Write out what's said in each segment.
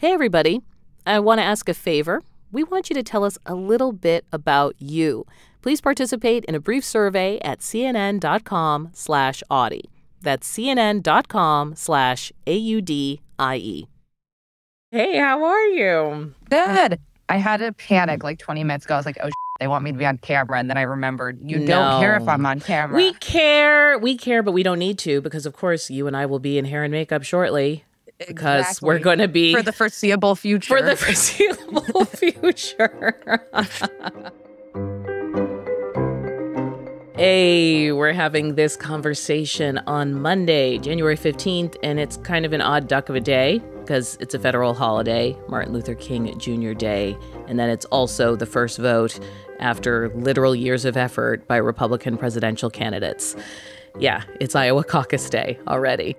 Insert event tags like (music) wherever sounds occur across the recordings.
Hey, everybody. I want to ask a favor. We want you to tell us a little bit about you. Please participate in a brief survey at cnn.com slash Audie. That's cnn.com slash A-U-D-I-E. Hey, how are you? Good. I had a panic like 20 minutes ago. I was like, oh, shit, they want me to be on camera. And then I remembered you No. don't care if I'm on camera. We care. We care, but we don't need to because, of course, you and I will be in hair and makeup shortly because Exactly. we're going to be for the foreseeable future. for the foreseeable (laughs) future. (laughs) hey, we're having this conversation on Monday, January 15th, and it's kind of an odd duck of a day because it's a federal holiday, Martin Luther King Jr. Day, and then it's also the first vote after literal years of effort by Republican presidential candidates. Yeah, it's Iowa Caucus Day already.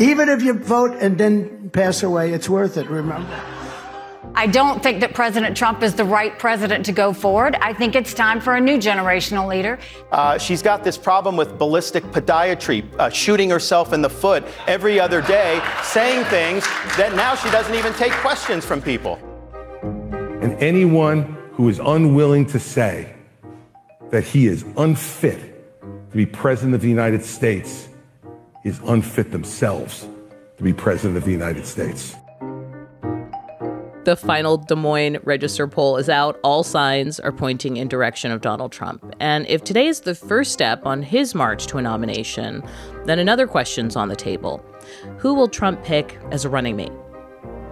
Even if you vote and then pass away, it's worth it, remember? I don't think that President Trump is the right president to go forward. I think it's time for a new generational leader. Uh, she's got this problem with ballistic podiatry, uh, shooting herself in the foot every other day, saying things that now she doesn't even take questions from people. And anyone who is unwilling to say that he is unfit to be president of the United States is unfit themselves to be president of the United States. The final Des Moines Register poll is out. All signs are pointing in direction of Donald Trump. And if today is the first step on his march to a nomination, then another question's on the table. Who will Trump pick as a running mate?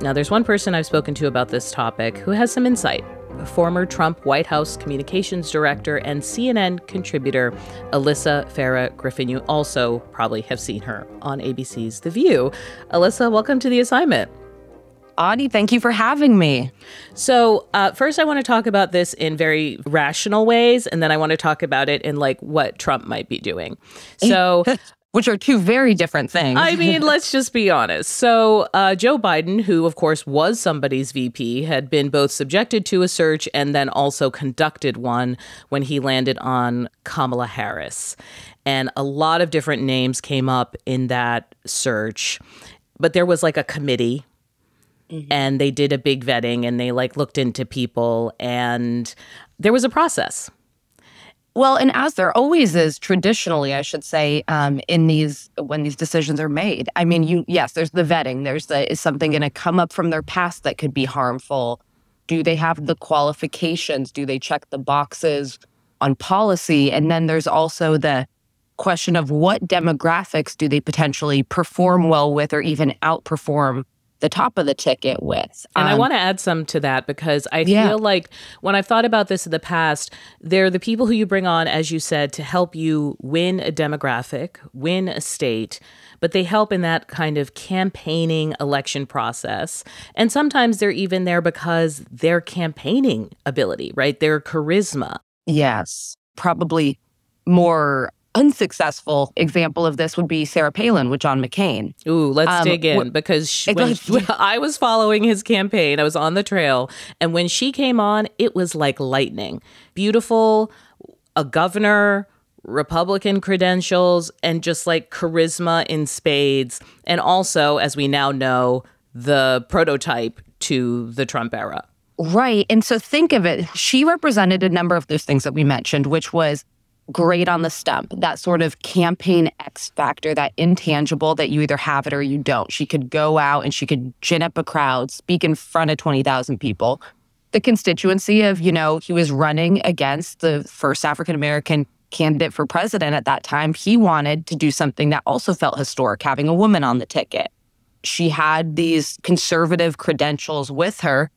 Now, there's one person I've spoken to about this topic who has some insight. Former Trump White House communications director and CNN contributor Alyssa Farah Griffin. You also probably have seen her on ABC's The View. Alyssa, welcome to the assignment. Audie, thank you for having me. So, uh, first, I want to talk about this in very rational ways, and then I want to talk about it in like what Trump might be doing. So, (laughs) Which are two very different things. I mean, (laughs) let's just be honest. So, uh, Joe Biden, who of course was somebody's VP, had been both subjected to a search and then also conducted one when he landed on Kamala Harris. And a lot of different names came up in that search, but there was like a committee and they did a big vetting and they like looked into people and there was a process. Well, and as there always is traditionally, I should say, um, in these when these decisions are made. I mean, you yes, there's the vetting. There's the is something going to come up from their past that could be harmful? Do they have the qualifications? Do they check the boxes on policy? And then there's also the question of what demographics do they potentially perform well with, or even outperform the top of the ticket with? And I Um, want to add some to that because I Yeah. feel like when I've thought about this in the past, they're the people who you bring on, as you said, to help you win a demographic, win a state, but they help in that kind of campaigning election process. And sometimes they're even there because their campaigning ability, right? Their charisma. Yes. Probably more unsuccessful example of this would be Sarah Palin with John McCain. Ooh, let's Um, dig in because she, when (laughs) I was following his campaign, I was on the trail, and when she came on, it was like lightning. Beautiful, a governor, Republican credentials, and just like charisma in spades, and also, as we now know, the prototype to the Trump era. Right. And so think of it. She represented a number of those things that we mentioned, which was great on the stump, that sort of campaign X factor, that intangible that you either have it or you don't. She could go out and she could gin up a crowd, speak in front of 20,000 people. The constituency of, you know, he was running against the first African American candidate for president at that time. He wanted to do something that also felt historic, having a woman on the ticket. She had these conservative credentials with her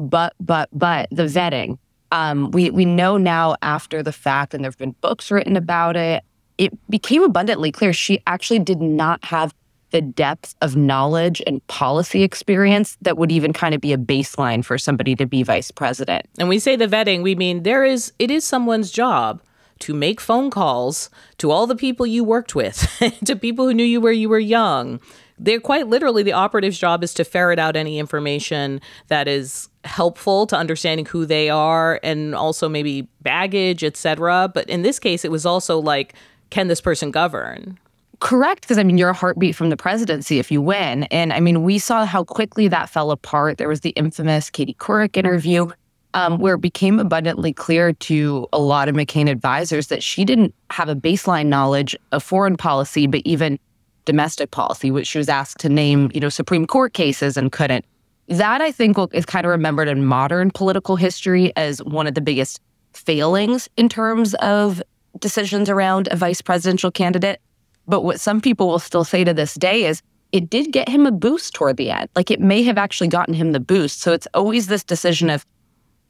but but but the vetting um we we know now after the fact and there've been books written about it it became abundantly clear she actually did not have the depth of knowledge and policy experience that would even kind of be a baseline for somebody to be vice president And we say the vetting, we mean there is it is someone's job to make phone calls to all the people you worked with, (laughs) to people who knew you where you were young. They're quite literally the operative's job is to ferret out any information that is helpful to understanding who they are and also maybe baggage, etc. But in this case it was also like can this person govern? correct, because I mean, you're a heartbeat from the presidency if you win. And I mean, we saw how quickly that fell apart. There was the infamous Katie Couric interview, um, where it became abundantly clear to a lot of McCain advisors that she didn't have a baseline knowledge of foreign policy, but even domestic policy, which she was asked to name, you know, Supreme Court cases and couldn't. That I think is kind of remembered in modern political history as one of the biggest failings in terms of decisions around a vice presidential candidate. But what some people will still say to this day is it did get him a boost toward the end. Like it may have actually gotten him the boost. So it's always this decision of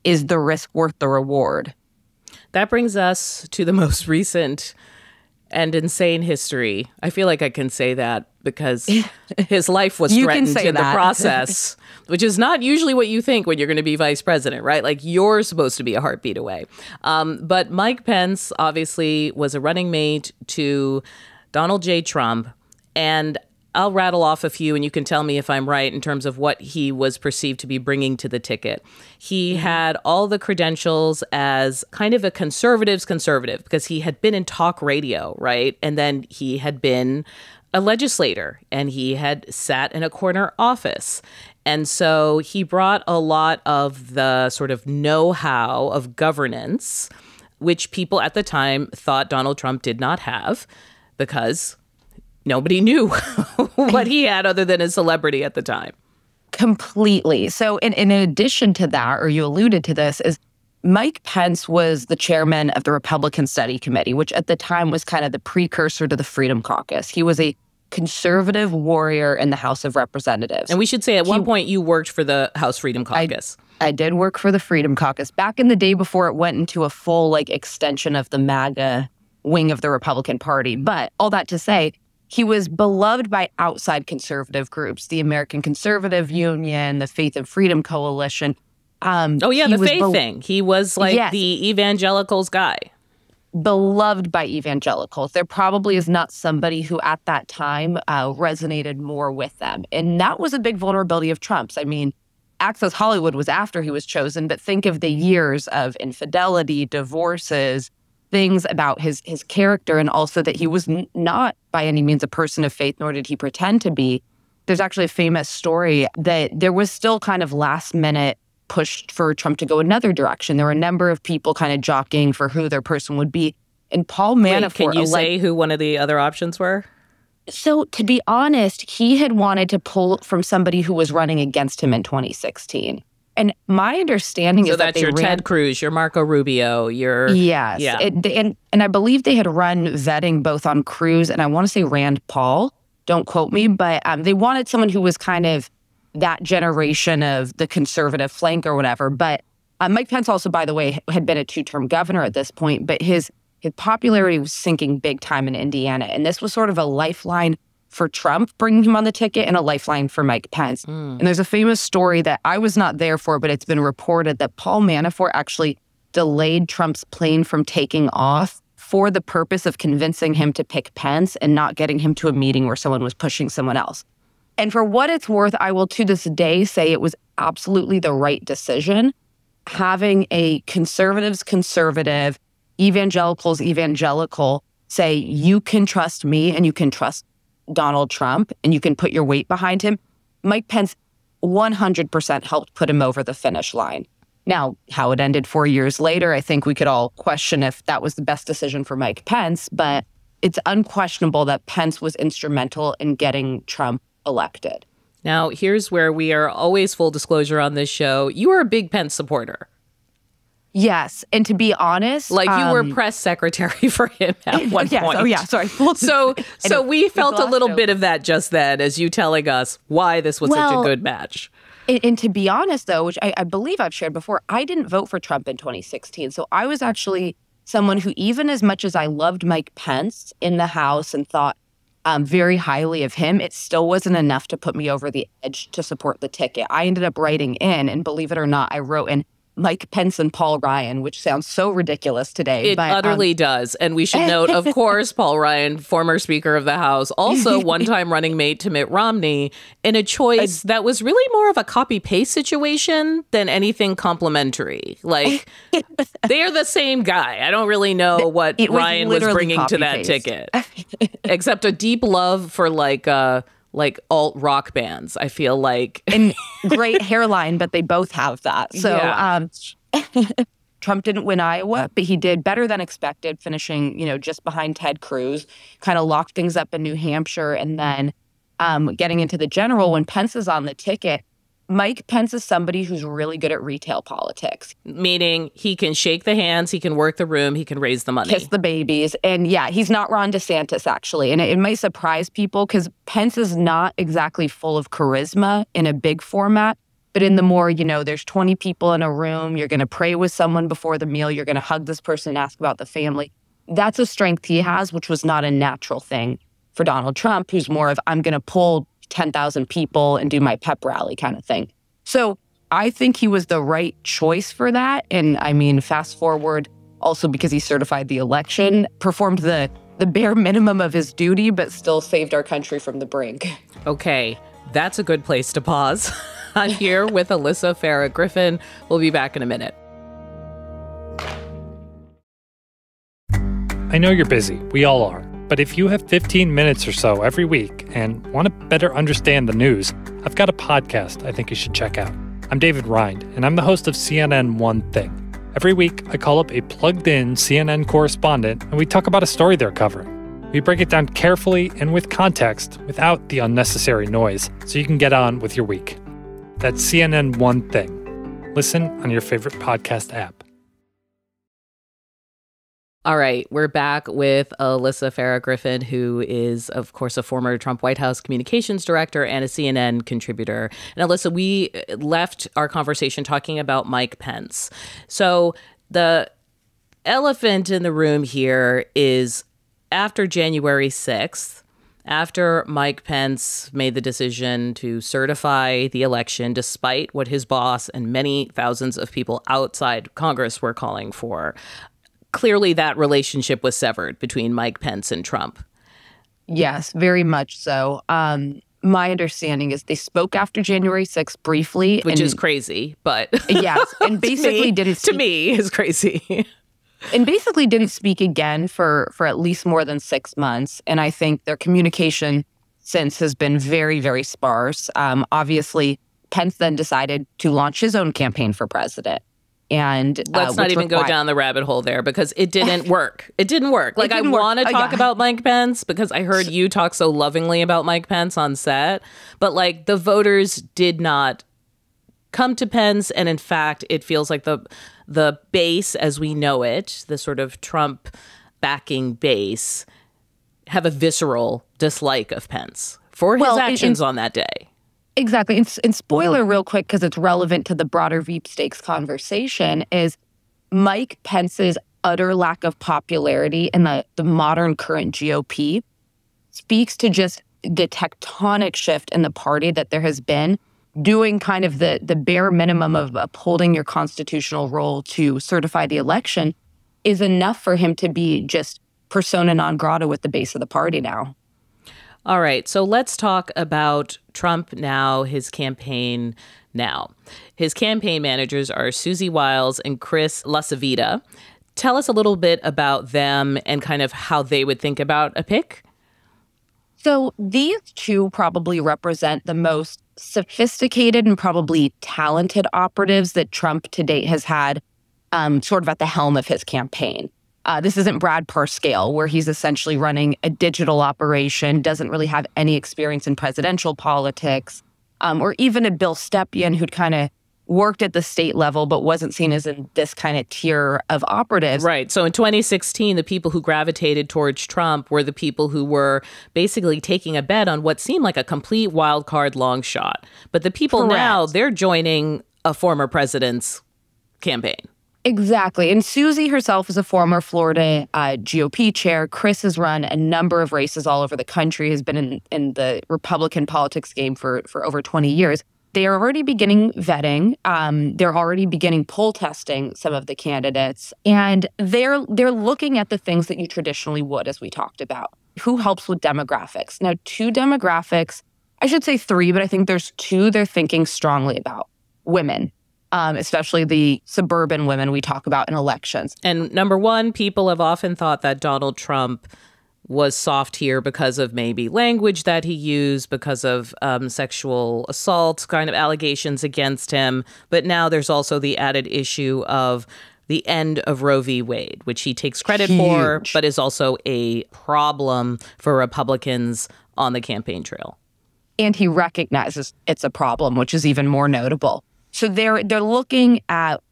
is the risk worth the reward? That brings us to the most recent and insane history. I feel like I can say that because his life was threatened in that. the (laughs) process, which is not usually what you think when you're going to be vice president, right? Like you're supposed to be a heartbeat away. Um, but Mike Pence obviously was a running mate to Donald J. Trump. And I'll rattle off a few and you can tell me if I'm right in terms of what he was perceived to be bringing to the ticket. He mm-hmm. had all the credentials as kind of a conservative's conservative because he had been in talk radio, right? And then he had been a legislator and he had sat in a corner office. And so he brought a lot of the sort of know how of governance, which people at the time thought Donald Trump did not have because nobody knew (laughs) (laughs) what he had other than a celebrity at the time. Completely. So, in, in addition to that, or you alluded to this, is Mike Pence was the chairman of the Republican Study Committee, which at the time was kind of the precursor to the Freedom Caucus. He was a conservative warrior in the House of Representatives. And we should say at he, one point you worked for the House Freedom Caucus. I, I did work for the Freedom Caucus back in the day before it went into a full like extension of the MAGA wing of the Republican Party. But all that to say, he was beloved by outside conservative groups, the American Conservative Union, the Faith and Freedom Coalition. Um, oh, yeah, the faith be- thing. He was like yes. the evangelicals guy. Beloved by evangelicals. There probably is not somebody who at that time uh, resonated more with them. And that was a big vulnerability of Trump's. I mean, Access Hollywood was after he was chosen, but think of the years of infidelity, divorces, things about his his character and also that he was n- not by any means a person of faith nor did he pretend to be. There's actually a famous story that there was still kind of last minute pushed for Trump to go another direction. There were a number of people kind of jockeying for who their person would be. And Paul Manafort Wait, can you say who one of the other options were? So to be honest he had wanted to pull from somebody who was running against him in 2016 and my understanding so is that that's your ran, Ted Cruz, your Marco Rubio, your yes, yeah, it, and and I believe they had run vetting both on Cruz and I want to say Rand Paul. Don't quote me, but um, they wanted someone who was kind of that generation of the conservative flank or whatever. But uh, Mike Pence also, by the way, had been a two-term governor at this point, but his his popularity was sinking big time in Indiana, and this was sort of a lifeline for Trump bringing him on the ticket and a lifeline for Mike Pence. Mm. And there's a famous story that I was not there for, but it's been reported that Paul Manafort actually delayed Trump's plane from taking off for the purpose of convincing him to pick Pence and not getting him to a meeting where someone was pushing someone else. And for what it's worth, I will to this day say it was absolutely the right decision. Having a conservatives conservative, evangelicals evangelical say, you can trust me and you can trust Donald Trump and you can put your weight behind him, Mike Pence 100% helped put him over the finish line. Now, how it ended four years later, I think we could all question if that was the best decision for Mike Pence, but it's unquestionable that Pence was instrumental in getting Trump elected. Now, here's where we are always full disclosure on this show. You are a big Pence supporter. Yes, and to be honest, like you um, were press secretary (laughs) for him at (laughs) one yes, point. Oh yeah, sorry. (laughs) so so we felt a little bit of that just then, as you telling us why this was well, such a good match. And, and, to be honest, though, which I, I believe I've shared before, I didn't vote for Trump in 2016. So I was actually someone who, even as much as I loved Mike Pence in the House and thought um, very highly of him, it still wasn't enough to put me over the edge to support the ticket. I ended up writing in, and believe it or not, I wrote in Mike Pence and Paul Ryan, which sounds so ridiculous today. It but, um, utterly does. And we should (laughs) note, of course, Paul Ryan, former Speaker of the House, also (laughs) one time running mate to Mitt Romney, in a choice that was really more of a copy paste situation than anything complimentary. Like, (laughs) they're the same guy. I don't really know what was Ryan was bringing to that ticket, except a deep love for like, uh, like alt rock bands. I feel like (laughs) and great hairline, but they both have that. So Yeah. um, (laughs) Trump didn't win Iowa, but he did better than expected, finishing you know just behind Ted Cruz. Kind of locked things up in New Hampshire, and then um, getting into the general when Pence is on the ticket. Mike Pence is somebody who's really good at retail politics. meaning he can shake the hands, he can work the room, he can raise the money. kiss the babies. And yeah, he's not Ron DeSantis, actually. And it, it might surprise people because Pence is not exactly full of charisma in a big format. But in the more, you know, there's 20 people in a room, you're going to pray with someone before the meal, you're going to hug this person and ask about the family. That's a strength he has, which was not a natural thing for Donald Trump, who's more of, I'm going to pull 10,000 people and do my pep rally kind of thing. So I think he was the right choice for that. And I mean, fast forward also because he certified the election, performed the the bare minimum of his duty, but still saved our country from the brink. Okay, that's a good place to pause. (laughs) I'm here with Alyssa Farah Griffin. We'll be back in a minute. I know you're busy, we all are. But if you have 15 minutes or so every week and want to better understand the news, I've got a podcast I think you should check out. I'm David Rind, and I'm the host of CNN One Thing. Every week, I call up a plugged in CNN correspondent and we talk about a story they're covering. We break it down carefully and with context without the unnecessary noise so you can get on with your week. That's CNN One Thing. Listen on your favorite podcast app. All right, we're back with Alyssa Farah Griffin, who is, of course, a former Trump White House communications director and a CNN contributor. And Alyssa, we uh, left our conversation talking about Mike Pence. So the elephant in the room here is after January 6th, after Mike Pence made the decision to certify the election, despite what his boss and many thousands of people outside Congress were calling for, clearly that relationship was severed between Mike Pence and Trump. Yes, very much so. Um, my understanding is they spoke after January 6th briefly. Which and- is crazy, but Yes, and (laughs) basically me- didn't to me is crazy. and basically didn't speak again for for at least more than six months. And I think their communication since has been very, very sparse. Um, obviously, Pence then decided to launch his own campaign for president. And uh, Let's not even go down the rabbit hole there because it didn't (laughs) work. It didn't work. Like didn't I want to talk yeah. about Mike Pence because I heard you talk so lovingly about Mike Pence on set, but like the voters did not come to Pence and in fact it feels like the the base as we know it, the sort of Trump backing base have a visceral dislike of Pence for his Well, actions in- on that day. Exactly. And, and spoiler, real quick, because it's relevant to the broader Veep stakes conversation, is Mike Pence's utter lack of popularity in the, the modern current GOP speaks to just the tectonic shift in the party that there has been doing kind of the the bare minimum of upholding your constitutional role to certify the election is enough for him to be just persona non grata with the base of the party now. All right, so let's talk about Trump now, his campaign now. His campaign managers are Susie Wiles and Chris LaCivita. Tell us a little bit about them and kind of how they would think about a pick. So these two probably represent the most sophisticated and probably talented operatives that Trump to date has had um, sort of at the helm of his campaign. Uh, this isn't Brad Parscale, where he's essentially running a digital operation, doesn't really have any experience in presidential politics, um, or even a Bill Stepien, who'd kind of worked at the state level but wasn't seen as in this kind of tier of operatives. Right. So in 2016, the people who gravitated towards Trump were the people who were basically taking a bet on what seemed like a complete wild card long shot. But the people now, they're joining a former president's campaign. Exactly. And Susie herself is a former Florida uh, GOP chair. Chris has run a number of races all over the country, has been in, in the Republican politics game for, for over 20 years. they are already beginning vetting. Um, they're already beginning poll testing some of the candidates, and they're they're looking at the things that you traditionally would, as we talked about. Who helps with demographics? Now, two demographics, I should say three, but I think there's two they're thinking strongly about: women, um, especially the suburban women we talk about in elections. And number one, people have often thought that Donald Trump was soft here because of maybe language that he used, because of um, sexual assault kind of allegations against him. But now there's also the added issue of the end of Roe v. Wade, which he takes credit Huge. for, but is also a problem for Republicans on the campaign trail. and he recognizes it's a problem, which is even more notable. So they're they're looking at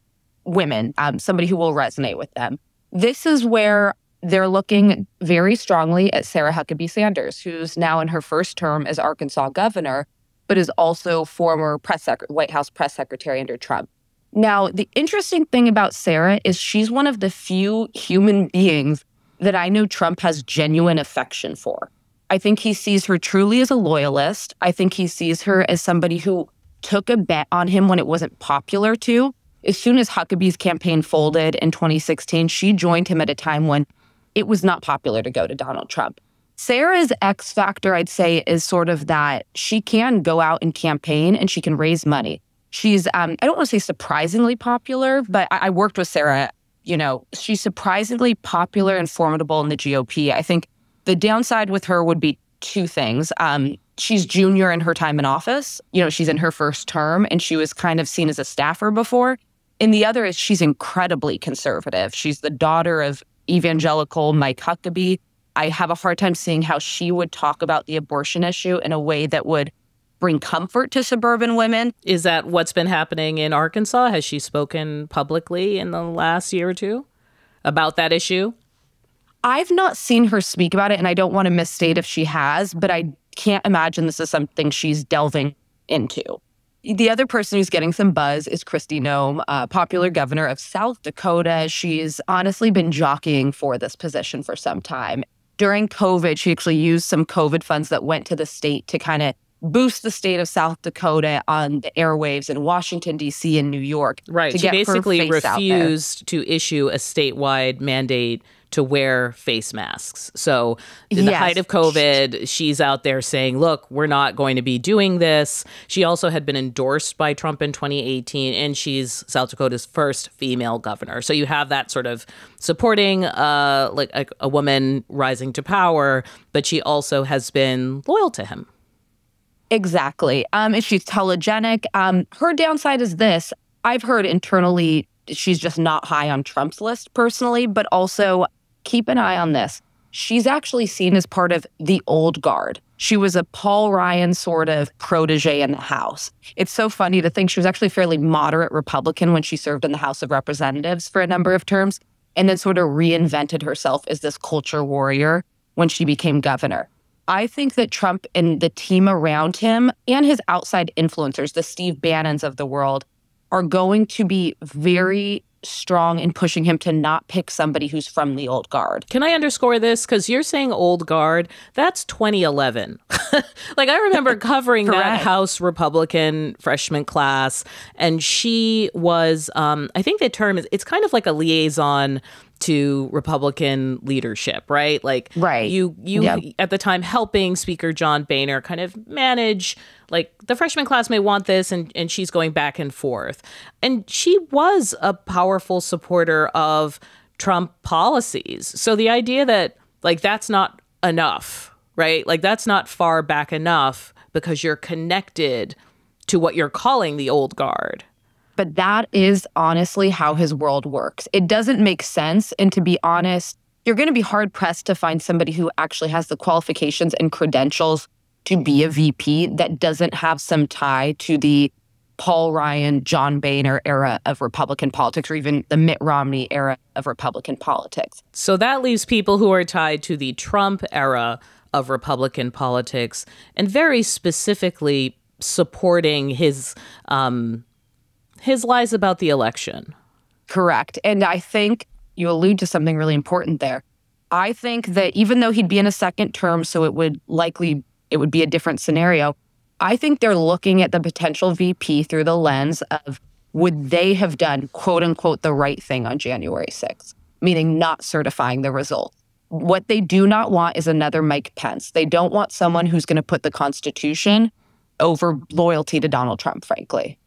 women, um, somebody who will resonate with them. This is where they're looking very strongly at Sarah Huckabee Sanders, who's now in her first term as Arkansas governor, but is also former press sec- White House press secretary under Trump. Now, the interesting thing about Sarah is she's one of the few human beings that I know Trump has genuine affection for. I think he sees her truly as a loyalist. I think he sees her as somebody who took a bet on him when it wasn't popular to. As soon as Huckabee's campaign folded in 2016, she joined him at a time when it was not popular to go to Donald Trump. Sarah's X factor, I'd say, is sort of that she can go out and campaign and she can raise money. She's, um, I don't want to say surprisingly popular, but I, I worked with Sarah. You know, she's surprisingly popular and formidable in the GOP. I think the downside with her would be two things. Um, she's junior in her time in office. You know, she's in her first term and she was kind of seen as a staffer before. And the other is she's incredibly conservative. She's the daughter of evangelical Mike Huckabee. I have a hard time seeing how she would talk about the abortion issue in a way that would bring comfort to suburban women. Is that what's been happening in Arkansas? Has she spoken publicly in the last year or two about that issue? I've not seen her speak about it, and I don't want to misstate if she has, but I can't imagine this is something she's delving into. The other person who's getting some buzz is Kristi Noem, uh, popular governor of South Dakota. She's honestly been jockeying for this position for some time. During COVID, she actually used some COVID funds that went to the state to kind of boost the state of South Dakota on the airwaves in Washington, D.C. and New York. Right. to She basically refused to issue a statewide mandate to wear face masks. So, in the height of COVID, she's out there saying, look, we're not going to be doing this. She also had been endorsed by Trump in 2018, and she's South Dakota's first female governor. So, you have that sort of supporting uh, like a, a woman rising to power, but she also has been loyal to him. Exactly. Um, and she's telegenic. Um, her downside is this I've heard internally she's just not high on Trump's list personally, but also keep an eye on this. She's actually seen as part of the old guard. She was a Paul Ryan sort of protege in the House. It's so funny to think she was actually a fairly moderate Republican when she served in the House of Representatives for a number of terms, and then sort of reinvented herself as this culture warrior when she became governor. I think that Trump and the team around him and his outside influencers, the Steve Bannons of the world, are going to be very strong in pushing him to not pick somebody who's from the old guard. Can I underscore this? Because you're saying old guard. That's 2011. (laughs) like, I remember (laughs) covering that House Republican freshman class, and she was, um, I think the term is, it's kind of like a liaison to Republican leadership, right? Like, Right. you, you Yep. at the time helping Speaker John Boehner kind of manage, like, the freshman class may want this, and, and she's going back and forth. And she was a powerful supporter of Trump policies. So the idea that like that's not enough, right? Like that's not far back enough because you're connected to what you're calling the old guard. But that is honestly how his world works. It doesn't make sense. And to be honest, you're going to be hard pressed to find somebody who actually has the qualifications and credentials to be a VP that doesn't have some tie to the Paul Ryan, John Boehner era of Republican politics, or even the Mitt Romney era of Republican politics. So that leaves people who are tied to the Trump era of Republican politics and very specifically supporting his um his lies about the election. Correct. And I think you allude to something really important there. I think that even though he'd be in a second term, so it would likely it would be a different scenario. I think they're looking at the potential VP through the lens of would they have done quote unquote the right thing on January 6th, meaning not certifying the result. What they do not want is another Mike Pence. They don't want someone who's going to put the Constitution over loyalty to Donald Trump, frankly.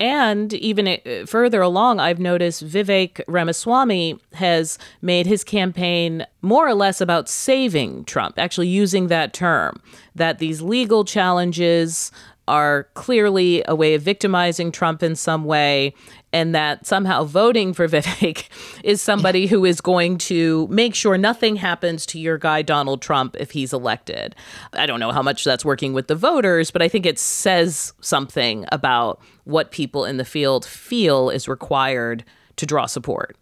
And even uh, further along, I've noticed Vivek Ramaswamy has made his campaign more or less about saving Trump, actually using that term, that these legal challenges are clearly a way of victimizing Trump in some way, and that somehow voting for (laughs) Vivek is somebody who is going to make sure nothing happens to your guy Donald Trump if he's elected. I don't know how much that's working with the voters, but I think it says something about what people in the field feel is required to draw support.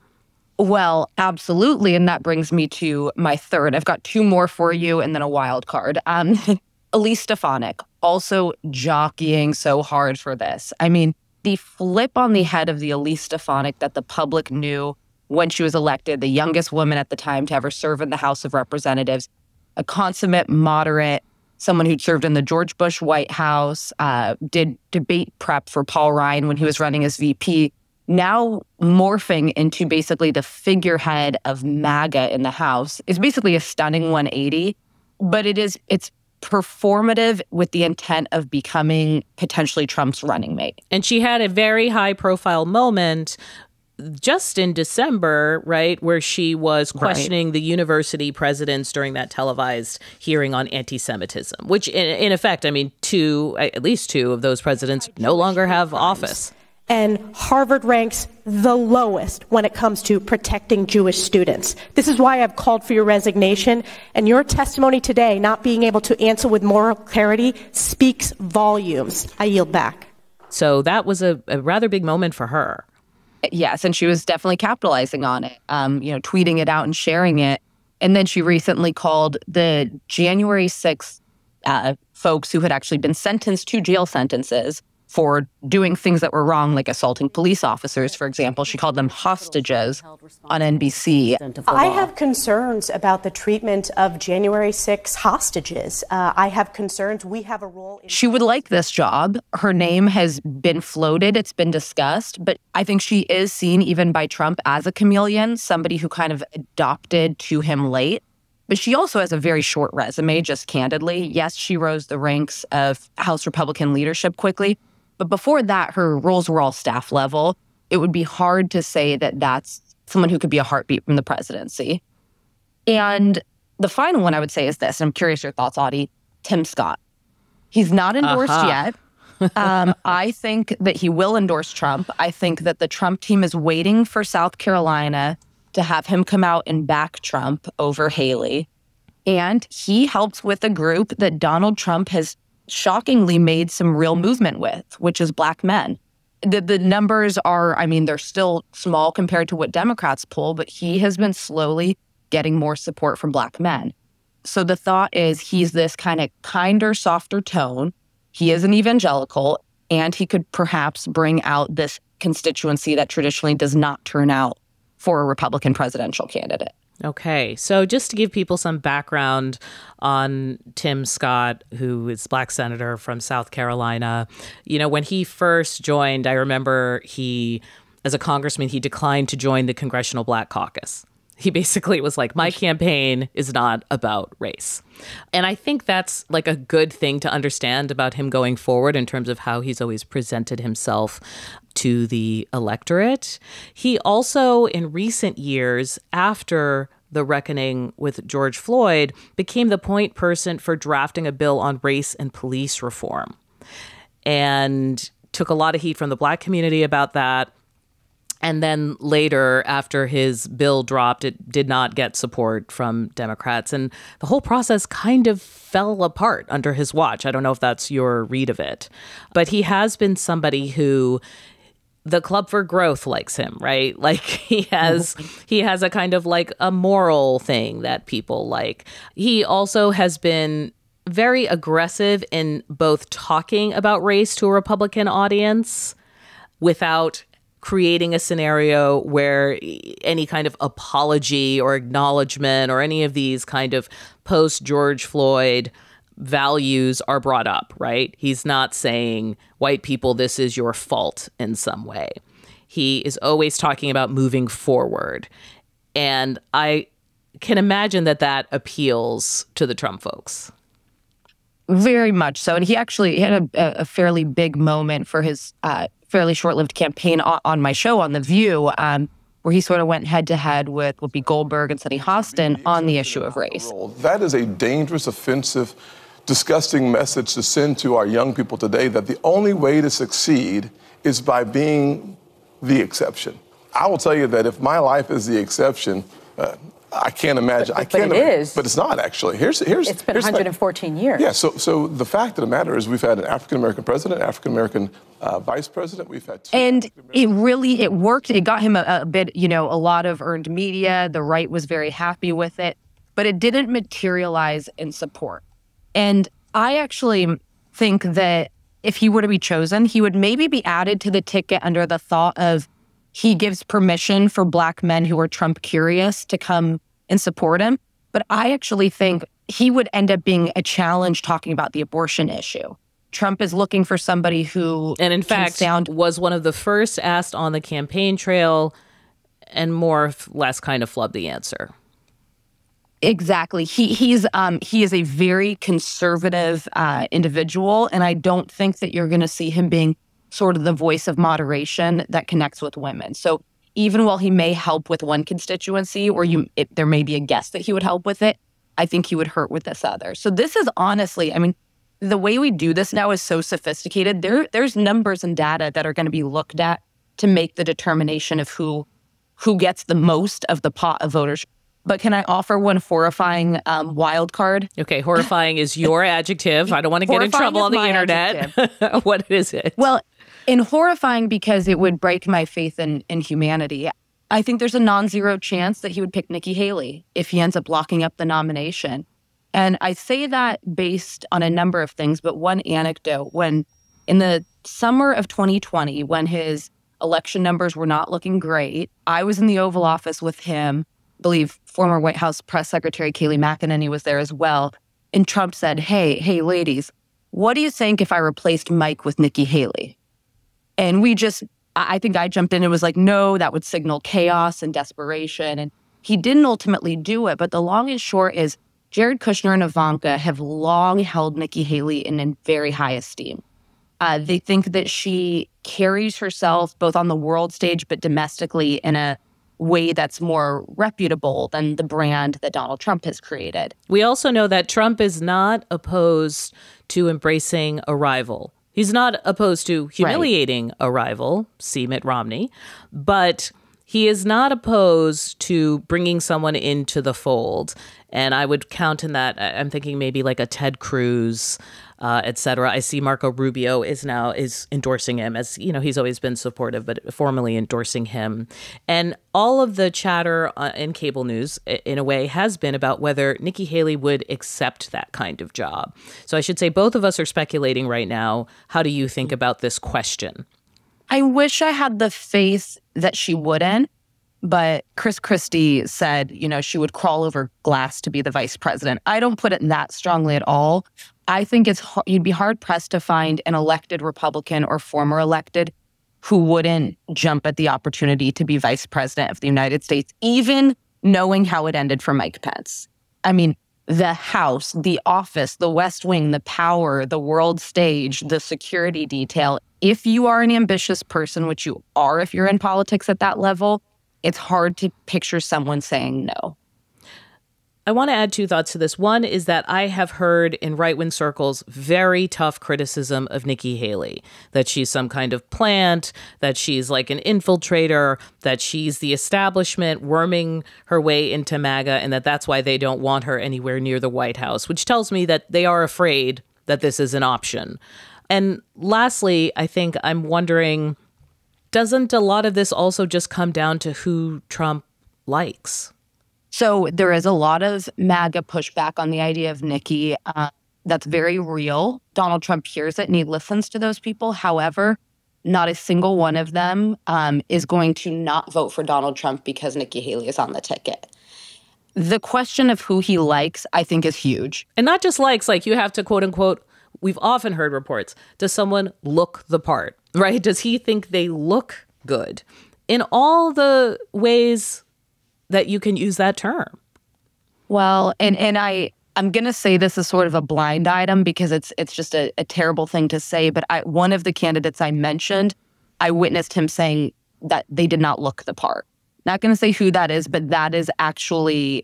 Well, absolutely. And that brings me to my third. I've got two more for you and then a wild card. Um, (laughs) Elise Stefanik also jockeying so hard for this. I mean, the flip on the head of the Elise Stefanik that the public knew when she was elected, the youngest woman at the time to ever serve in the House of Representatives, a consummate moderate, someone who'd served in the George Bush White House, uh, did debate prep for Paul Ryan when he was running as VP, now morphing into basically the figurehead of MAGA in the House is basically a stunning 180. But it is it's performative with the intent of becoming potentially Trump's running mate. And she had a very high profile moment just in December, right, where she was questioning right. the university presidents during that televised hearing on anti Semitism, which, in, in effect, I mean, two, at least two of those presidents no longer have office and Harvard ranks the lowest when it comes to protecting Jewish students. This is why I've called for your resignation, and your testimony today, not being able to answer with moral clarity, speaks volumes. I yield back. So that was a, a rather big moment for her. Yes, and she was definitely capitalizing on it, um, you know, tweeting it out and sharing it. And then she recently called the January 6th uh, folks who had actually been sentenced to jail sentences for doing things that were wrong, like assaulting police officers, for example. She called them hostages on NBC. I have concerns about the treatment of January 6 hostages. Uh, I have concerns. We have a role. she would like this job. Her name has been floated, it's been discussed, but I think she is seen even by Trump as a chameleon, somebody who kind of adopted to him late. But she also has a very short resume, just candidly. Yes, she rose the ranks of House Republican leadership quickly, but before that, her roles were all staff level. It would be hard to say that that's someone who could be a heartbeat from the presidency. And the final one I would say is this. and I'm curious your thoughts, Audie. Tim Scott. He's not endorsed uh-huh. yet. um, (laughs) I think that he will endorse Trump. I think that the Trump team is waiting for South Carolina to have him come out and back Trump over Haley. And he helps with a group that Donald Trump has shockingly made some real movement with, which is black men. The, the numbers are, I mean, they're still small compared to what Democrats pull, but he has been slowly getting more support from black men. So the thought is he's this kind of kinder, softer tone. He is an evangelical, and he could perhaps bring out this constituency that traditionally does not turn out for a Republican presidential candidate. Okay, so just to give people some background on Tim Scott, who is black senator from South Carolina, you know, when he first joined, I remember he, as a congressman, he declined to join the Congressional Black Caucus. He basically was like, My campaign is not about race. And I think that's like a good thing to understand about him going forward in terms of how he's always presented himself to the electorate. He also, in recent years, after the reckoning with George Floyd, became the point person for drafting a bill on race and police reform. And took a lot of heat from the black community about that. And then later, after his bill dropped, it did not get support from Democrats. And the whole process kind of fell apart under his watch. I don't know if that's your read of it. But he has been somebody who the club for growth likes him right? (laughs) Like he has mm-hmm. he has a kind of like a moral thing that people like. He also has been very aggressive in both talking about race to a republican audience without creating a scenario where any kind of apology or acknowledgement or any of these kind of post George Floyd values are brought up, right? He's not saying, white people, this is your fault in some way. He is always talking about moving forward. And I can imagine that that appeals to the Trump folks. Very much so. And he actually had a, a fairly big moment for his uh, fairly short lived campaign on, on, my show, on The View, um, where he sort of went head to head with Whoopi Goldberg and Sunny Hostin on the issue of race. That is a dangerous, offensive, disgusting message to send to our young people today that the only way to succeed is by being the exception. I will tell you that if my life is the exception, uh, I can't imagine. But, I can't. But it is. But it's not actually. Here's here's. It's been here's 114 my, years. Yeah. So so the fact of the matter is, we've had an African American president, African American uh, vice president. We've had. and it really it worked. It got him a, a bit, you know, a lot of earned media. The right was very happy with it, but it didn't materialize in support. And I actually think that if he were to be chosen, he would maybe be added to the ticket under the thought of he gives permission for black men who are Trump curious to come and support him. But I actually think he would end up being a challenge talking about the abortion issue. Trump is looking for somebody who and in fact sound was one of the first asked on the campaign trail and more or less kind of flubbed the answer. Exactly. He he's um he is a very conservative uh, individual, and I don't think that you're going to see him being sort of the voice of moderation that connects with women. So even while he may help with one constituency, or you it, there may be a guess that he would help with it, I think he would hurt with this other. So this is honestly, I mean, the way we do this now is so sophisticated. There there's numbers and data that are going to be looked at to make the determination of who who gets the most of the pot of voters but can I offer one horrifying um, wild card? Okay, horrifying is your (laughs) adjective. I don't want to get in trouble on the internet. (laughs) what is it? Well, in horrifying because it would break my faith in, in humanity. I think there's a non zero chance that he would pick Nikki Haley if he ends up locking up the nomination. And I say that based on a number of things, but one anecdote when in the summer of 2020, when his election numbers were not looking great, I was in the Oval Office with him believe former White House press secretary Kayleigh McEnany was there as well. And Trump said, Hey, hey, ladies, what do you think if I replaced Mike with Nikki Haley? And we just, I think I jumped in and was like, no, that would signal chaos and desperation. And he didn't ultimately do it. But the long and short is Jared Kushner and Ivanka have long held Nikki Haley in, in very high esteem. Uh, they think that she carries herself both on the world stage, but domestically in a way that's more reputable than the brand that Donald Trump has created. We also know that Trump is not opposed to embracing a rival. He's not opposed to humiliating right. a rival, see Mitt Romney, but he is not opposed to bringing someone into the fold. And I would count in that, I'm thinking maybe like a Ted Cruz, uh, etc. I see Marco Rubio is now is endorsing him as you know he's always been supportive, but formally endorsing him, and all of the chatter uh, in cable news in a way has been about whether Nikki Haley would accept that kind of job. So I should say both of us are speculating right now. How do you think about this question? I wish I had the faith that she wouldn't. But Chris Christie said, you know, she would crawl over glass to be the vice president. I don't put it that strongly at all. I think it's you'd be hard pressed to find an elected Republican or former elected who wouldn't jump at the opportunity to be vice president of the United States, even knowing how it ended for Mike Pence. I mean, the House, the office, the West Wing, the power, the world stage, the security detail. If you are an ambitious person, which you are if you're in politics at that level, it's hard to picture someone saying no. I want to add two thoughts to this. One is that I have heard in right wing circles very tough criticism of Nikki Haley that she's some kind of plant, that she's like an infiltrator, that she's the establishment worming her way into MAGA, and that that's why they don't want her anywhere near the White House, which tells me that they are afraid that this is an option. And lastly, I think I'm wondering doesn't a lot of this also just come down to who Trump likes? So there is a lot of MAGA pushback on the idea of Nikki. Uh, that's very real. Donald Trump hears it and he listens to those people. However, not a single one of them um, is going to not vote for Donald Trump because Nikki Haley is on the ticket. the question of who he likes, I think, is huge. And not just likes, like you have to quote unquote, we've often heard reports. Does someone look the part, right? Does he think they look good in all the ways that you can use that term? Well, and and I I'm gonna say this is sort of a blind item because it's it's just a, a terrible thing to say. But I, one of the candidates I mentioned, I witnessed him saying that they did not look the part. Not gonna say who that is, but that is actually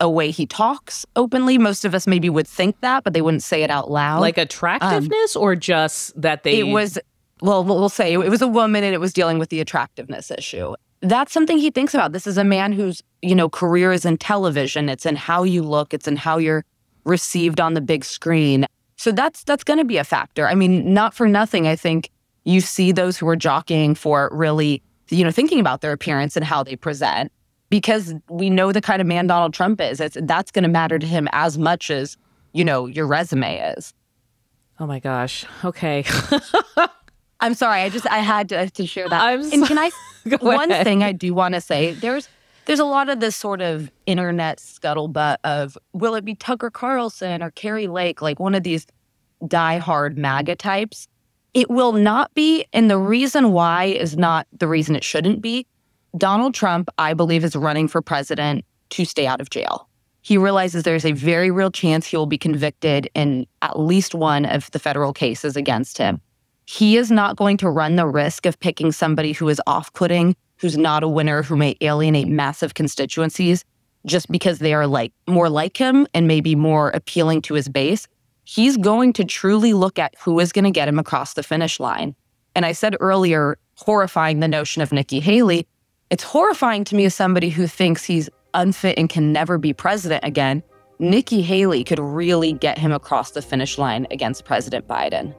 a way he talks openly. Most of us maybe would think that, but they wouldn't say it out loud. Like attractiveness, um, or just that they? It was. Well, we'll say it was a woman, and it was dealing with the attractiveness issue. That's something he thinks about. This is a man whose you know career is in television. It's in how you look. It's in how you're received on the big screen. So that's that's going to be a factor. I mean, not for nothing. I think you see those who are jockeying for really, you know, thinking about their appearance and how they present because we know the kind of man Donald Trump is. It's, that's going to matter to him as much as, you know, your resume is. Oh my gosh. Okay. (laughs) I'm sorry. I just I had to, to share that. I'm and can I (laughs) (laughs) one ahead. thing I do want to say there's there's a lot of this sort of internet scuttlebutt of will it be Tucker Carlson or Kari Lake, like one of these diehard MAGA types. It will not be, and the reason why is not the reason it shouldn't be. Donald Trump, I believe, is running for president to stay out of jail. He realizes there's a very real chance he will be convicted in at least one of the federal cases against him. He is not going to run the risk of picking somebody who is off putting, who's not a winner, who may alienate massive constituencies just because they are like more like him and maybe more appealing to his base. He's going to truly look at who is going to get him across the finish line. And I said earlier, horrifying the notion of Nikki Haley. It's horrifying to me as somebody who thinks he's unfit and can never be president again. Nikki Haley could really get him across the finish line against President Biden.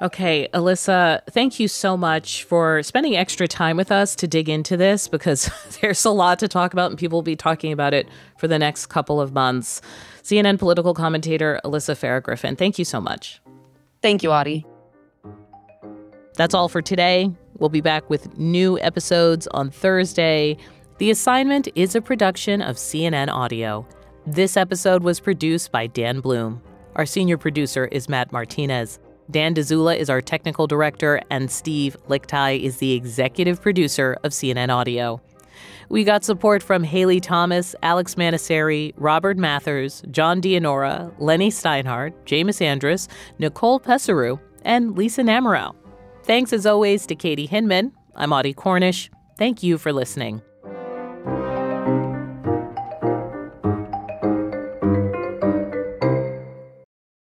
Okay, Alyssa, thank you so much for spending extra time with us to dig into this because (laughs) there's a lot to talk about and people will be talking about it for the next couple of months. CNN political commentator Alyssa Farah Griffin, thank you so much. Thank you, Audie. That's all for today. We'll be back with new episodes on Thursday. The assignment is a production of CNN Audio. This episode was produced by Dan Bloom. Our senior producer is Matt Martinez. Dan Dzula is our technical director, and Steve Lickteig is the executive producer of CNN Audio. We got support from Haley Thomas, Alex Manasseri, Robert Mathers, John Dianora, Lenny Steinhardt, James Andrus, Nicole Pesaru, and Lisa Namerow. Thanks as always to Katie Hinman. I'm Audie Cornish. Thank you for listening.